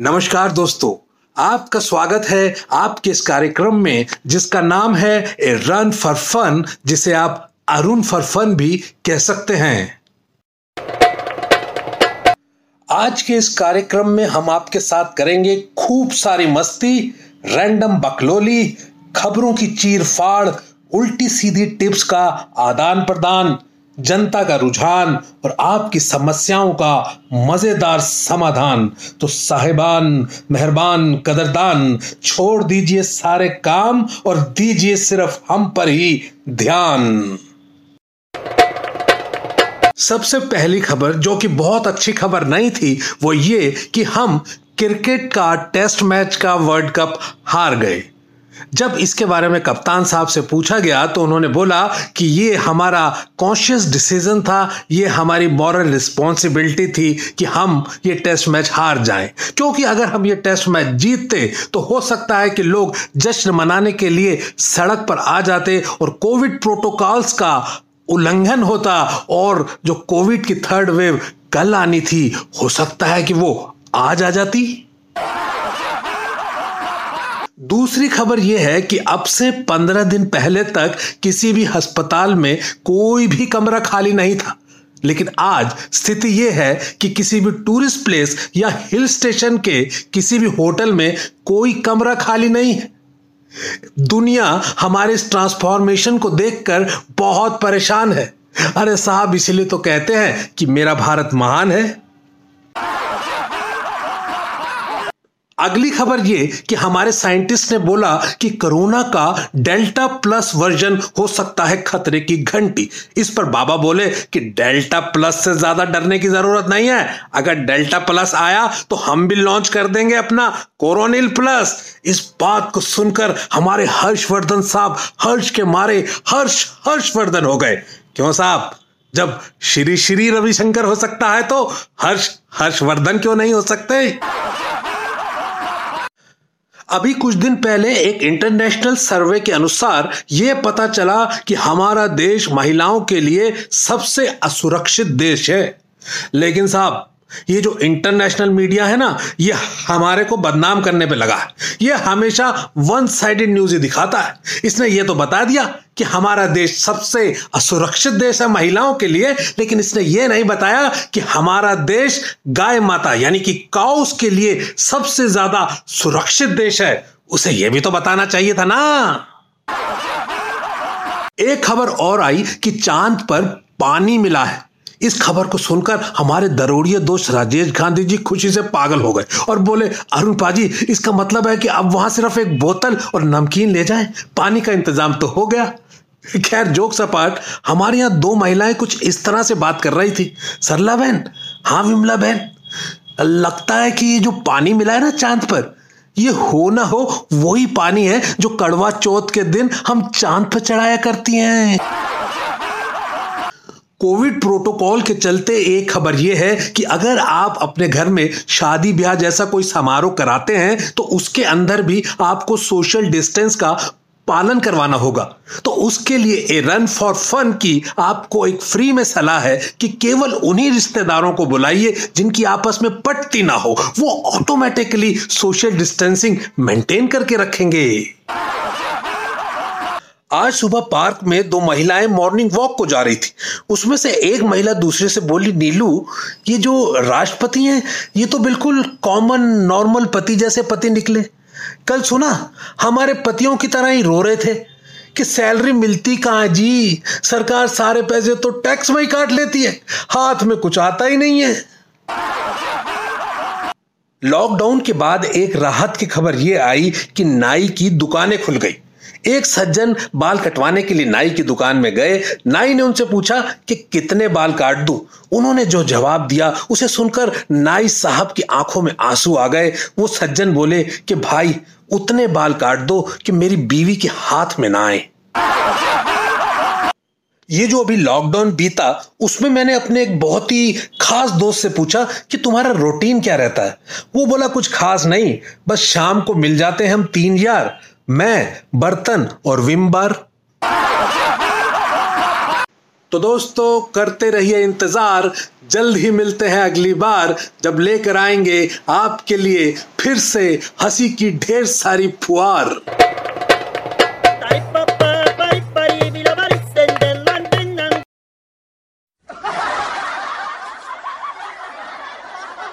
नमस्कार दोस्तों, आपका स्वागत है आपके इस कार्यक्रम में, जिसका नाम है ए रन फॉर फन, जिसे आप अरुण फॉर फन भी कह सकते हैं। आज के इस कार्यक्रम में हम आपके साथ करेंगे खूब सारी मस्ती, रैंडम बकलोली, खबरों की चीर फाड़, उल्टी सीधी टिप्स का आदान प्रदान जनता का रुझान और आपकी समस्याओं का मज़ेदार समाधान। तो साहिबान, मेहरबान, कदरदान, छोड़ दीजिए सारे काम और दीजिए सिर्फ़ हम पर ही ध्यान। सबसे पहली खबर, जो कि बहुत अच्छी खबर नहीं थी, वो ये कि हम क्रिकेट का टेस्ट मैच का वर्ल्ड कप हार गए। जब इसके बारे में कप्तान साहब से पूछा गया तो उन्होंने बोला कि ये हमारा कॉन्शियस डिसीज़न था, ये हमारी मॉरल रिस्पॉन्सिबिलिटी थी कि हम ये टेस्ट मैच हार जाएँ। क्योंकि अगर हम ये टेस्ट मैच जीतते तो हो सकता है कि लोग जश्न मनाने के लिए सड़क पर आ जाते और कोविड प्रोटोकॉल्स का उल्लंघन होता और जो कोविड की थर्ड वेव कल आनी थी, हो सकता है कि वो आज आ जाती। दूसरी खबर यह है कि अब से पंद्रह दिन पहले तक किसी भी अस्पताल में कोई भी कमरा खाली नहीं था। लेकिन आज स्थिति यह है कि किसी भी टूरिस्ट प्लेस या हिल स्टेशन के किसी भी होटल में कोई कमरा खाली नहीं है। दुनिया हमारे इस ट्रांसफॉर्मेशन को देखकर बहुत परेशान है। अरे साहब, इसीलिए तो कहते हैं कि मेरा भारत महान है। अगली खबर ये कि हमारे साइंटिस्ट ने बोला कि कोरोना का डेल्टा प्लस वर्जन हो सकता है खतरे की घंटी। इस पर बाबा बोले कि डेल्टा प्लस से ज़्यादा डरने की ज़रूरत नहीं है। अगर डेल्टा प्लस आया तो हम भी लॉन्च कर देंगे अपना कोरोनिल प्लस। इस बात को सुनकर हमारे हर्षवर्धन साहब हर्ष के मारे हर्ष हर्षवर्धन हो गए। क्यों साहब? जब श्री श्री रविशंकर हो सकता है तो हर्ष हर्षवर्धन क्यों नहीं हो सकते? अभी कुछ दिन पहले एक इंटरनेशनल सर्वे के अनुसार ये पता चला कि हमारा देश महिलाओं के लिए सबसे असुरक्षित देश है। लेकिन साहब ये जो इंटरनेशनल मीडिया है ना, ये हमारे को बदनाम करने पे लगा है। ये हमेशा वन साइडेड न्यूज़ ही दिखाता है। इसने ये तो बता दिया कि हमारा देश सबसे असुरक्षित देश है महिलाओं के लिए, लेकिन इसने ये नहीं बताया कि हमारा देश गाय माता, यानी कि काउस के लिए सबसे ज़्यादा सुरक्षित देश है। उसे यह भी तो बताना चाहिए था ना। एक खबर और आई कि चाँद पर पानी मिला है। इस खबर को सुनकर हमारे दरोड़िए दोस्त राजेश गांधी जी खुशी से पागल हो गए और बोले, अरुण पाजी, इसका मतलब है कि अब वहाँ सिर्फ़ एक बोतल और नमकीन ले जाए? पानी का इंतज़ाम तो हो गया। खैर, जोक सपाट, हमारे यहाँ दो महिलाएँ कुछ इस तरह से बात कर रही थी। सरला बहन? हाँ विमला बहन। लगता है कि ये जो पानी मिला है ना चाँद पर, ये हो ना हो, वही पानी है जो कड़वा चौथ के दिन हम चाँद पर चढ़ाया करती हैं। कोविड प्रोटोकॉल के चलते एक खबर यह है कि अगर आप अपने घर में शादी ब्याह जैसा कोई समारोह कराते हैं तो उसके अंदर भी आपको सोशल डिस्टेंस का पालन करवाना होगा। तो उसके लिए ए रन फॉर फन की आपको एक फ्री में सलाह है कि केवल उन्हीं रिश्तेदारों को बुलाइए जिनकी आपस में पटती ना हो। वो ऑटोमेटिकली सोशल डिस्टेंसिंग मेंटेन करके रखेंगे। आज सुबह पार्क में दो महिलाएँ मॉर्निंग वॉक को जा रही थी। उसमें से एक महिला दूसरे से बोली, नीलू, ये जो राष्ट्रपति हैं, ये तो बिल्कुल कॉमन नॉर्मल पति जैसे पति निकले। कल सुना, हमारे पतियों की तरह ही रो रहे थे कि सैलरी मिलती कहाँ जी, सरकार सारे पैसे तो टैक्स में ही काट लेती है। हाथ में कुछ आता ही नहीं है। लॉकडाउन के बाद एक राहत की खबर यह आई कि नाई की दुकानें खुल गई। एक सज्जन बाल कटवाने के लिए नाई की दुकान में गए। नाई ने उनसे पूछा कि कितने बाल काट दूँ? उन्होंने जो जवाब दिया, उसे सुनकर नाई साहब की आँखों में आँसू आ गए। वो सज्जन बोले कि, भाई, उतने बाल काट दो कि मेरी बीवी के हाथ में ना आए। ये जो अभी लॉकडाउन बीता, उसमें मैंने अपने एक बहुत ही खास दोस्त से पूछा कि, तुम्हारा रूटीन क्या रहता है? वो बोला, कुछ खास नहीं, बस शाम को मिल जाते हैं हम तीन यार। मैं, बर्तन और विम बार तो दोस्तों, करते रहिए इंतज़ार। जल्द ही मिलते हैं अगली बार। जब लेकर आएँगे आपके लिए फिर से हँसी की ढेर सारी फुहार।